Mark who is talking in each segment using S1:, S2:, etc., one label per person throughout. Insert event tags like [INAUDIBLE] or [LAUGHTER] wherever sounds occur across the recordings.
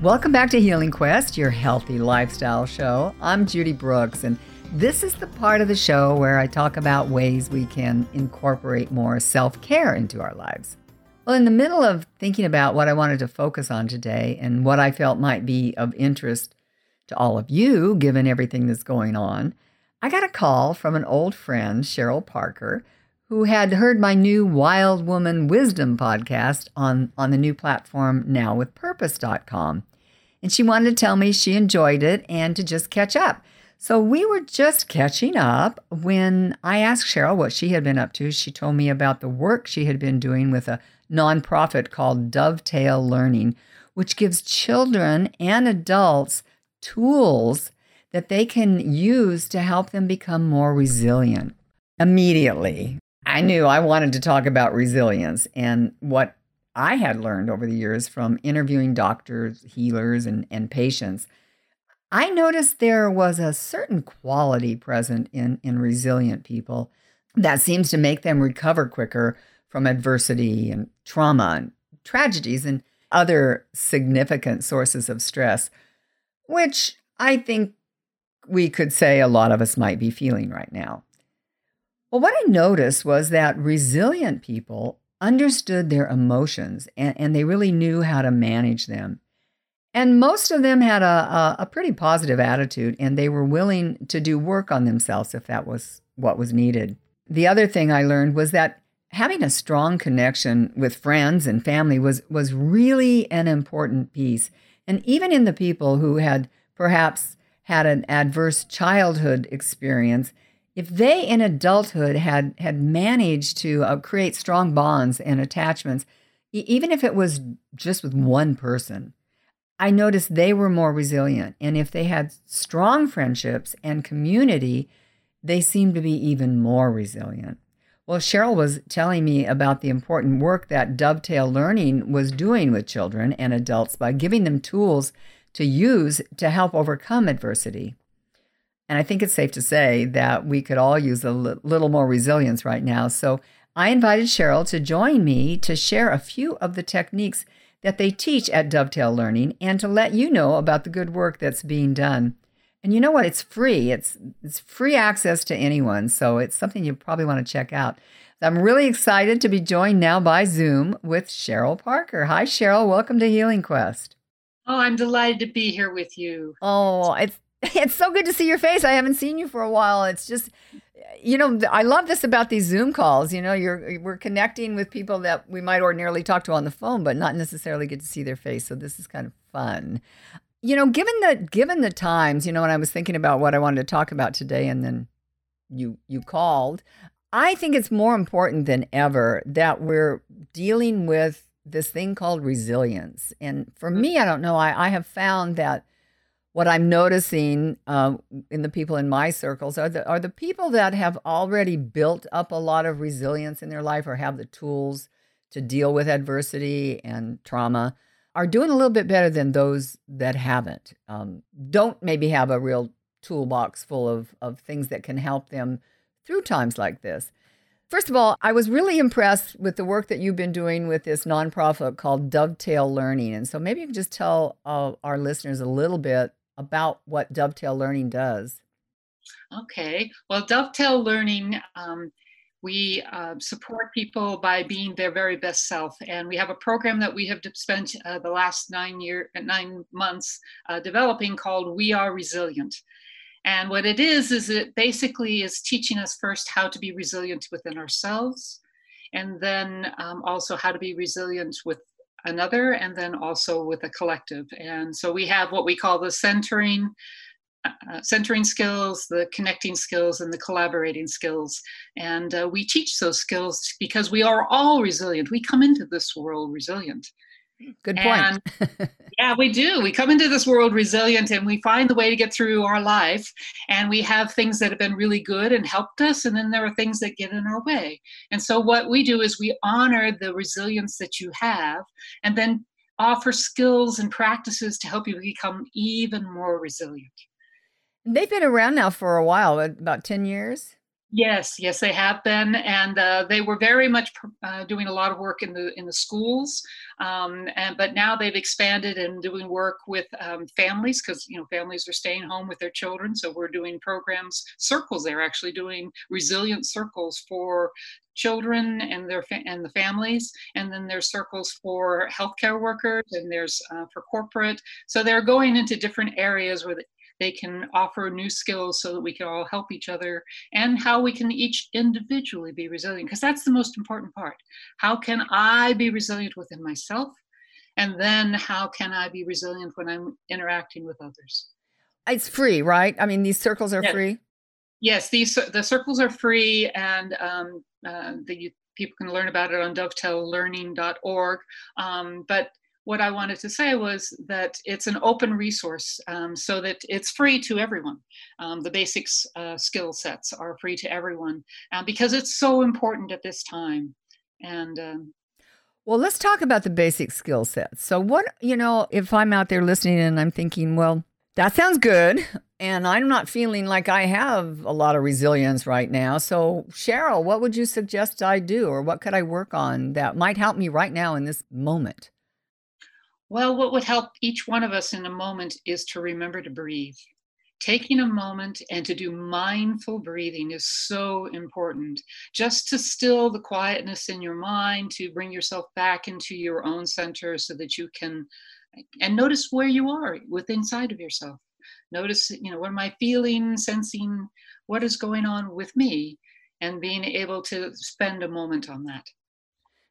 S1: Welcome back to Healing Quest, your healthy lifestyle show. I'm Judy Brooks, and this is the part of the show where I talk about ways we can incorporate more self care into our lives. Well, in the middle of thinking about what I wanted to focus on today and what I felt might be of interest to all of you, given everything that's going on, I got a call from an old friend, Cheryl Parker, who had heard my new Wild Woman Wisdom podcast on, on the new platform now with nowwithpurpose.com. And she wanted to tell me she enjoyed it and to just catch up. So we were just catching up when I asked Cheryl what she had been up to. She told me about the work she had been doing with a nonprofit called Dovetail Learning, which gives children and adults tools that they can use to help them become more resilient. Immediately, I knew I wanted to talk about resilience and what I had learned over the years from interviewing doctors, healers, and, and patients. I noticed there was a certain quality present in, in resilient people that seems to make them recover quicker from adversity and trauma and tragedies and other significant sources of stress, which I think we could say a lot of us might be feeling right now. Well, what I noticed was that resilient people understood their emotions and, and they really knew how to manage them. And most of them had a, a, a, pretty positive attitude and they were willing to do work on themselves if that was what was needed. The other thing I learned was that having a strong connection with friends and family was, was really an important piece. And even in the people who had perhaps had an adverse childhood experience, if they in adulthood had had managed to uh, create strong bonds and attachments, e- even if it was just with one person, I noticed they were more resilient. And if they had strong friendships and community, they seemed to be even more resilient. Well, Cheryl was telling me about the important work that Dovetail Learning was doing with children and adults by giving them tools to use to help overcome adversity. And I think it's safe to say that we could all use a l- little more resilience right now. So I invited Cheryl to join me to share a few of the techniques that they teach at Dovetail Learning and to let you know about the good work that's being done. And you know what? It's free. It's it's free access to anyone, so it's something you probably want to check out. I'm really excited to be joined now by Zoom with Cheryl Parker. Hi, Cheryl. Welcome to Healing Quest.
S2: Oh, I'm delighted to be here with you.
S1: Oh, it's [LAUGHS] it's so good to see your face. I haven't seen you for a while. It's just you know, I love this about these Zoom calls. You know, you're we're connecting with people that we might ordinarily talk to on the phone, but not necessarily get to see their face. So this is kind of fun. You know, given the given the times, you know, when I was thinking about what I wanted to talk about today, and then you you called, I think it's more important than ever that we're dealing with this thing called resilience. And for mm-hmm. me, I don't know, I, I have found that what I'm noticing uh, in the people in my circles are the are the people that have already built up a lot of resilience in their life or have the tools to deal with adversity and trauma are doing a little bit better than those that haven't. Um, don't maybe have a real toolbox full of of things that can help them through times like this. First of all, I was really impressed with the work that you've been doing with this nonprofit called Dovetail Learning. And so maybe you can just tell uh, our listeners a little bit about what Dovetail Learning does.
S2: Okay. Well, Dovetail Learning, um, we uh, support people by being their very best self, and we have a program that we have spent uh, the last nine year nine months uh, developing called We Are Resilient. And what it is is it basically is teaching us first how to be resilient within ourselves, and then um, also how to be resilient with another and then also with a collective. And so we have what we call the centering uh, uh, centering skills the connecting skills and the collaborating skills. And uh, we teach those skills because we are all resilient. We come into this world resilient
S1: Good point.
S2: yeah, we do. We come into this world resilient and we find the way to get through our life. And we have things that have been really good and helped us. And then there are things that get in our way. And so what we do is we honor the resilience that you have and then offer skills and practices to help you become even more resilient.
S1: They've been around now for a while, about 10 years.
S2: Yes, yes, they have been, and uh, they were very much uh, doing a lot of work in the in the schools, um, and but now they've expanded and doing work with um, families because you know families are staying home with their children. So we're doing programs, circles. They're actually doing resilient circles for children and their and the families, and then there's circles for healthcare workers, and there's uh, for corporate. So they're going into different areas where they can offer new skills so that we can all help each other and how we can each individually be resilient because that's the most important part. How can i be resilient within myself? And then how can i be resilient when i'm interacting with others?
S1: It's free right? I mean these circles are
S2: yes.
S1: free.
S2: Yes these the circles are free and um, uh, the people can learn about it on dovetaillearning.org um, but what I wanted to say was that it's an open resource um, so that it's free to everyone. Um, the basics uh, skill sets are free to everyone uh, because it's so important at this time. And um,
S1: well, let's talk about the basic skill sets. So, what, you know, if I'm out there listening and I'm thinking, well, that sounds good. And I'm not feeling like I have a lot of resilience right now. So, Cheryl, what would you suggest I do or what could I work on that might help me right now in this moment?
S2: Well, what would help each one of us in a moment is to remember to breathe. Taking a moment and to do mindful breathing is so important. Just to still the quietness in your mind, to bring yourself back into your own center so that you can, and notice where you are within inside of yourself. Notice, you know, what am I feeling, sensing, what is going on with me, and being able to spend a moment on that.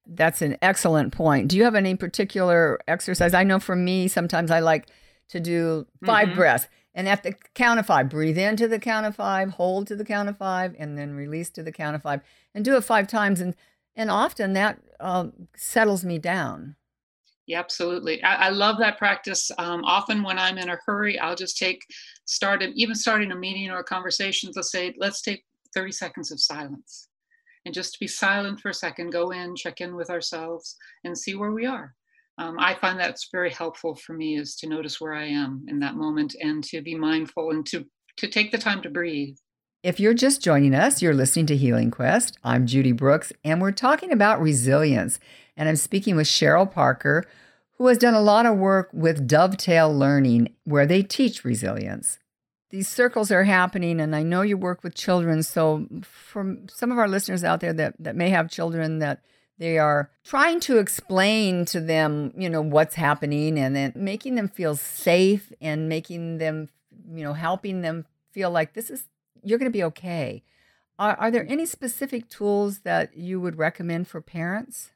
S1: That's an excellent point. Do you have any particular exercise? I know for me, sometimes I like to do 5 mm-hmm. breaths. And at the count of five, breathe into the count of five, hold to the count of five, and then release to the count of five, and do it five times. And and often that uh, settles me down.
S2: Yeah, absolutely. I, I love that practice. Um, often when I'm in a hurry, I'll just take start even starting a meeting or a conversation. Let's say let's take 30 seconds of silence and just to be silent for a second, go in, check in with ourselves, and see where we are. Um, I find that's very helpful for me is to notice where I am in that moment and to be mindful and to to take the time to breathe.
S1: If you're just joining us, you're listening to Healing Quest. I'm Judy Brooks, and we're talking about resilience. And I'm speaking with Cheryl Parker, who has done a lot of work with Dovetail Learning, where they teach resilience these circles are happening and i know you work with children so for some of our listeners out there that, that may have children that they are trying to explain to them you know what's happening and then making them feel safe and making them you know helping them feel like this is you're going to be okay. Are, are there any specific tools that you would recommend for parents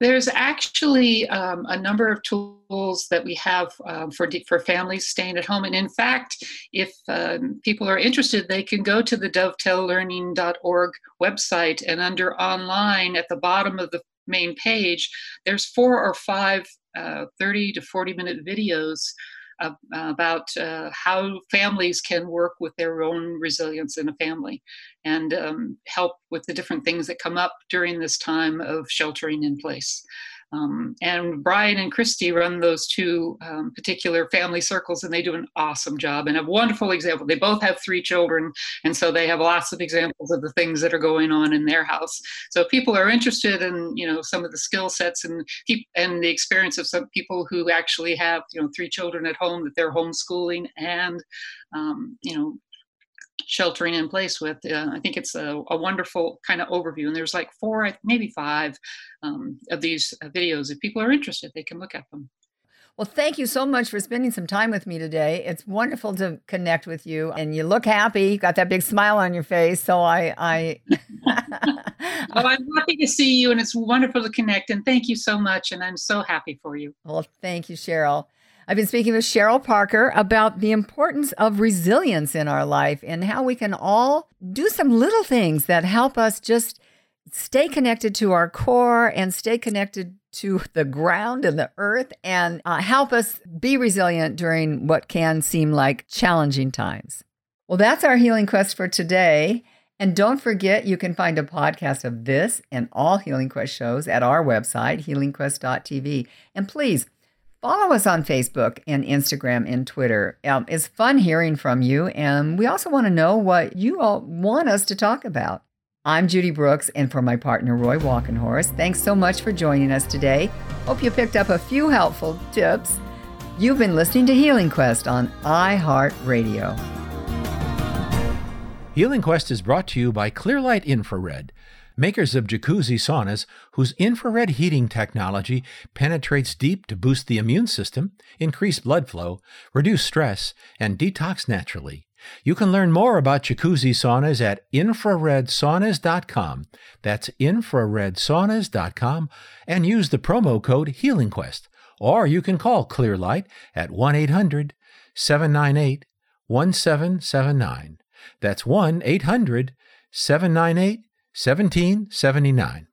S2: there's actually um, a number of tools that we have um, for for families staying at home, and in fact, if um, people are interested, they can go to the dovetaillearning.org website, and under online at the bottom of the main page, there's four or five uh, 30 to 40 minute videos about uh, how families can work with their own resilience in a family and um, help with the different things that come up during this time of sheltering in place. Um, and Brian and Christy run those two um, particular family circles, and they do an awesome job and a wonderful example. They both have three children, and so they have lots of examples of the things that are going on in their house. So people are interested in, you know, some of the skill sets and and the experience of some people who actually have, you know, three children at home that they're homeschooling and, um, you know, sheltering in place with. Uh, I think it's a, a, wonderful kind of overview. And there's like four, maybe five um, of these uh, videos. If people are interested, they can look at them.
S1: Well, thank you so much for spending some time with me today. It's wonderful to connect with you, and you look happy. You got that big smile on your face. So I, I. [LAUGHS]
S2: well, I'm happy to see you, and it's wonderful to connect. And thank you so much. And I'm so happy for you.
S1: Well, thank you, Cheryl. I've been speaking with Cheryl Parker about the importance of resilience in our life and how we can all do some little things that help us just stay connected to our core and stay connected to the ground and the earth and uh, help us be resilient during what can seem like challenging times. Well, that's our healing quest for today. And don't forget, you can find a podcast of this and all Healing Quest shows at our website, healingquest.tv. And please, Follow us on Facebook and Instagram and Twitter. Um, it's fun hearing from you, and we also want to know what you all want us to talk about. I'm Judy Brooks, and for my partner Roy Walkenhorst, thanks so much for joining us today. Hope you picked up a few helpful tips. You've been listening to Healing Quest on iHeartRadio.
S3: Healing Quest is brought to you by Clearlight Infrared makers of jacuzzi saunas whose infrared heating technology penetrates deep to boost the immune system, increase blood flow, reduce stress, and detox naturally. You can learn more about jacuzzi saunas at infraredsaunas.com. That's infraredsaunas.com and use the promo code HealingQuest. Or you can call Clearlight at 1 800 798 1779. That's 1 800 798 1779.